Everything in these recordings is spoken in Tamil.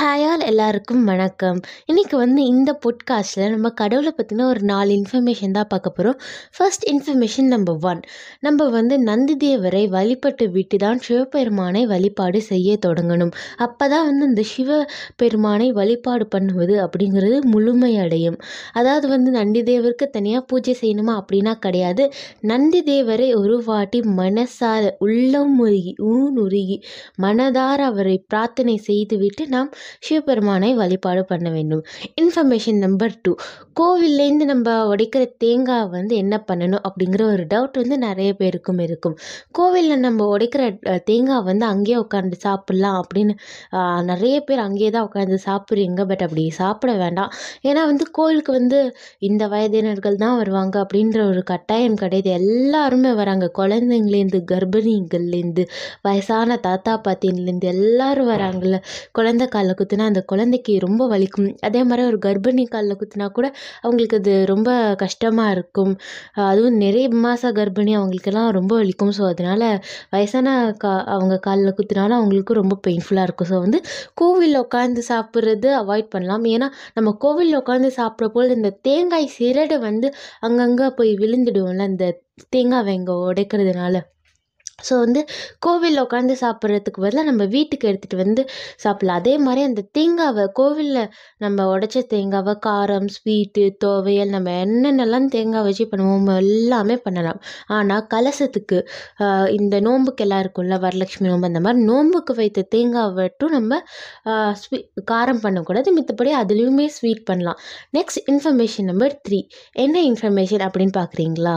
ஹாயால் எல்லாருக்கும் வணக்கம். இன்றைக்கி வந்து இந்த பாட்காஸ்ட்டில் நம்ம கடவுளை பற்றின ஒரு நாலு இன்ஃபர்மேஷன் தான் பார்க்க போகிறோம் ஃபர்ஸ்ட் இன்ஃபர்மேஷன் நம்பர் ஒன் நம்ம வந்து நந்திதேவரை வழிபட்டு விட்டு தான் சிவபெருமானை வழிபாடு செய்ய தொடங்கணும். அப்போ தான் வந்து இந்த சிவபெருமானை வழிபாடு பண்ணுவது அப்படிங்கிறது முழுமையடையும். அதாவது வந்து நந்திதேவருக்கு தனியாக பூஜை செய்யணுமா அப்படின்னா கிடையாது. நந்திதேவரை ஒரு வாட்டி மனசார உள்ளம் உருகி ஊனுருகி மனதார அவரை பிரார்த்தனை செய்துவிட்டு நாம் சிவபெருமானை வழிபாடு பண்ண வேண்டும். இன்ஃபர்மேஷன் நம்பர் டூ கோவில்லேருந்து நம்ம உடைக்கிற தேங்காய் வந்து என்ன பண்ணணும் அப்படிங்கிற ஒரு டவுட் வந்து நிறைய பேருக்கும் இருக்கும். கோவிலில் நம்ம உடைக்கிற தேங்காய் வந்து அங்கேயே உட்காந்து சாப்பிட்லாம் அப்படின்னு நிறைய பேர் அங்கேயே தான் உட்காந்து சாப்பிட்றீங்க. பட் அப்படி சாப்பிட வேண்டாம். ஏன்னா வந்து கோவிலுக்கு வந்து இந்த வயதினர்கள் தான் வருவாங்க அப்படின்ற ஒரு கட்டாயம் கிடையாது. எல்லாருமே வராங்க. குழந்தைங்கலேருந்து கர்ப்பிணிகள்லேருந்து வயசான தாத்தா பாத்தின்லேருந்து எல்லாரும் வராங்கல்ல. குழந்தை கால குத்துனா அந்த குழந்தைக்கு ரொம்ப வலிக்கும். அதே மாதிரி ஒரு கர்ப்பிணி காலில் குத்துனா கூட அவங்களுக்கு அது ரொம்ப கஷ்டமாக இருக்கும். அதுவும் நிறைய மாத கர்ப்பிணி அவங்களுக்கெல்லாம் ரொம்ப வலிக்கும். ஸோ அதனால் வயசான கா அவங்க காலில் குத்துனாலும் அவங்களுக்கு ரொம்ப பெயின்ஃபுல்லாக இருக்கும். ஸோ வந்து கோவிலில் உட்காந்து சாப்பிட்றது அவாய்ட் பண்ணலாம். ஏன்னா நம்ம கோவிலில் உட்காந்து சாப்பிட்ற போல் இந்த தேங்காய் சிரடு வந்து அங்கங்கே போய் விழுந்துடுவோம்ல அந்த தேங்காய் வெங்க உடைக்கிறதுனால. ஸோ வந்து கோவிலில் உட்காந்து சாப்பிட்றதுக்கு பதிலாக நம்ம வீட்டுக்கு எடுத்துகிட்டு வந்து சாப்பிட்லாம். அதே மாதிரி அந்த தேங்காவை கோவிலில் நம்ம உடச்ச தேங்காவை காரம் ஸ்வீட்டு துவையல் நம்ம என்னென்னலாம் தேங்காய் வச்சு பண்ணுவோமோ எல்லாமே பண்ணலாம். ஆனால் கலசத்துக்கு இந்த நோம்புக்கு எல்லாம் இருக்கும்ல வரலட்சுமி நோம்பு அந்த மாதிரி நோம்புக்கு வைத்த தேங்காய் மட்டும் நம்ம ஸ்வீ காரம் பண்ணக்கூடாது. மித்தபடி அதுலேயுமே ஸ்வீட் பண்ணலாம். நெக்ஸ்ட் இன்ஃபர்மேஷன் நம்பர் த்ரீ என்ன இன்ஃபர்மேஷன் அப்படின்னு பார்க்குறீங்களா?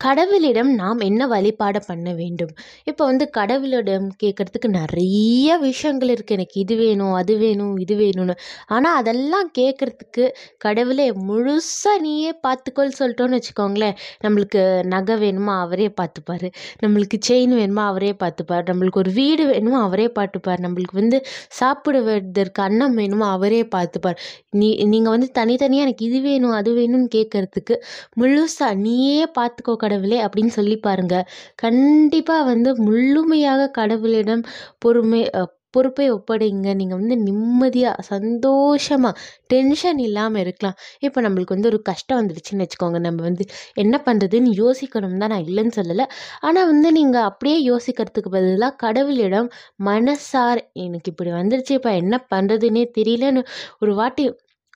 கடவுளிடம் நாம் என்ன வழிபாடு பண்ண வேண்டும்? இப்போ வந்து கடவுளிடம் கேட்குறதுக்கு நிறைய விஷயங்கள் இருக்குது எனக்கு இது வேணும் அது வேணும் இது வேணும்னு. ஆனால் அதெல்லாம் கேட்குறதுக்கு கடவுளே முழுசாக நீயே பார்த்துக்கோள் சொல்லிட்டோன்னு வச்சுக்கோங்களேன். நம்மளுக்கு நகை வேணுமா அவரே பார்த்துப்பார். நம்மளுக்கு செயின் வேணுமா அவரே பார்த்துப்பார். நம்மளுக்கு ஒரு வீடு வேணுமா அவரே பார்த்துப்பார். நம்மளுக்கு வந்து சாப்பிடுவதற்கு அன்னம் வேணுமா அவரே பார்த்துப்பார். நீ நீங்கள் வந்து தனித்தனியாக எனக்கு இது வேணும் அது வேணும்னு கேட்குறதுக்கு முழுசா நீயே பார்த்துக்கோ கடவுளே அப்படின்னு சொல்லி பாருங்க. கண்டிப்பாக வந்து முழுமையாக கடவுளிடம் பொறுமை பொறுப்பை ஒப்படைங்க. நீங்கள் வந்து நிம்மதியாக சந்தோஷமாக டென்ஷன் இல்லாமல் இருக்கலாம். இப்போ நம்மளுக்கு வந்து ஒரு கஷ்டம் வந்துடுச்சுன்னு வச்சுக்கோங்க. நம்ம வந்து என்ன பண்ணுறதுன்னு யோசிக்கணும் தான் நான் இல்லைன்னு சொல்லலை. ஆனால் வந்து நீங்கள் அப்படியே யோசிக்கிறதுக்கு பதிலாக கடவுளிடம் மனசார் எனக்கு இப்படி வந்துருச்சு இப்போ என்ன பண்ணுறதுன்னே தெரியலன்னு ஒரு வாட்டி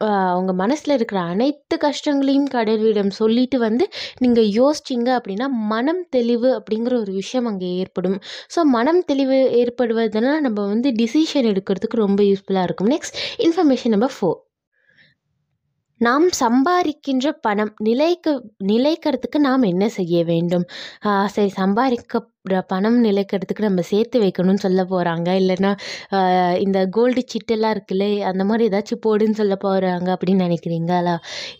அவங்க மனசில் இருக்கிற அனைத்து கஷ்டங்களையும் கடவுளிடம் சொல்லிட்டு வந்து நீங்கள் யோசிச்சிங்க அப்படின்னா மனம் தெளிவு அப்படிங்கிற ஒரு விஷயம் அங்கே ஏற்படும். ஸோ மனம் தெளிவு ஏற்படுவதுனால் நம்ம வந்து டிசிஷன் எடுக்கிறதுக்கு ரொம்ப யூஸ்ஃபுல்லாக இருக்கும். நெக்ஸ்ட் இன்ஃபர்மேஷன் நம்பர் ஃபோர் நாம் சம்பாதிக்கின்ற பணம் நிலைக்க நிலைக்கிறதுக்கு நாம் என்ன செய்ய வேண்டும்? சரி சம்பாதிக்க பணம் நிலைக்கிறதுக்கு நம்ம சேர்த்து வைக்கணும்னு சொல்ல போகிறாங்க இல்லைன்னா இந்த கோல்டு சிட்டெல்லாம் இருக்குல்ல அந்த மாதிரி ஏதாச்சும் போடுன்னு சொல்ல போகிறாங்க அப்படின்னு நினைக்கிறீங்களா?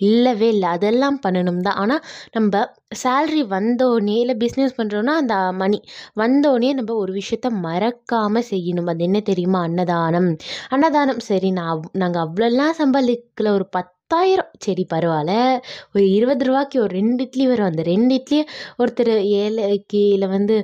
இல்லவே இல்லை. அதெல்லாம் பண்ணணும் தான் ஆனால் நம்ம சேல்ரி வந்தோடனே இல்லை பிஸ்னஸ் பண்ணுறோன்னா அந்த மணி வந்தோடனே நம்ம ஒரு விஷயத்த மறக்காமல் செய்யணும். அது என்ன தெரியுமா? அன்னதானம். அன்னதானம் சரி நான் நாங்கள் அவ்வளோலாம் சம்பாதிக்கல. ஒரு பத்தாயிரம். சரி பரவாயில்ல. ஒரு இருபது ரூபாய்க்கு ஒரு ரெண்டு இட்லி வரும். அந்த ரெண்டு இட்லியை ஒருத்தர் ஏழைக்கு இல்லை வந்து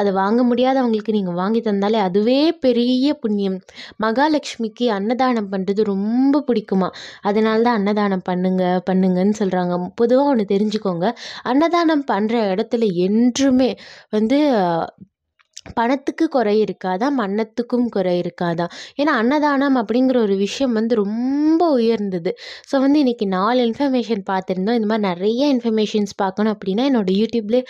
அதை வாங்க முடியாதவங்களுக்கு நீங்கள் வாங்கி தந்தாலே அதுவே பெரிய புண்ணியம். மகாலட்சுமிக்கு அன்னதானம் பண்ணுறது ரொம்ப பிடிக்குமா? அதனால தான் அன்னதானம் பண்ணுங்க பண்ணுங்கன்னு சொல்கிறாங்க பொதுவாக ஒன்று தெரிஞ்சுக்கோங்க. அன்னதானம் பண்ணுற இடத்துல என்றுமே வந்து பணத்துக்கு குறை இருக்காதா? மன்னத்துக்கும் குறை இருக்காதா? ஏன்னா அன்னதானம் அப்படிங்கிற ஒரு விஷயம் வந்து ரொம்ப உயர்ந்தது. ஸோ வந்து இன்றைக்கி நாலு இன்ஃபர்மேஷன் பார்த்துருந்தோம். இந்த மாதிரி நிறைய இன்ஃபர்மேஷன்ஸ் பார்க்கணும் அப்படின்னா என்னோடய யூடியூப்லேயே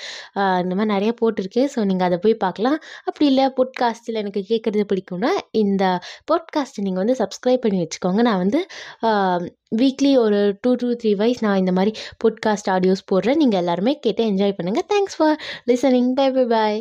இந்த மாதிரி நிறைய போட்டிருக்கேன் ஸோ நீங்கள் அதை போய் பார்க்கலாம். அப்படி இல்லை பாட்காஸ்ட்டில் எனக்கு கேட்குறது பிடிக்கும்னா இந்த பாட்காஸ்ட்டை நீங்கள் வந்து சப்ஸ்கிரைப் பண்ணி வச்சுக்கோங்க. நான் வந்து வீக்லி ஒரு டூ டூ த்ரீ வைஸ் நான் இந்த மாதிரி பாட்காஸ்ட் ஆடியோஸ் போடுறேன். நீங்கள் எல்லாருமே கேட்டு என்ஜாய் பண்ணுங்கள் thanks for listening bye bye bye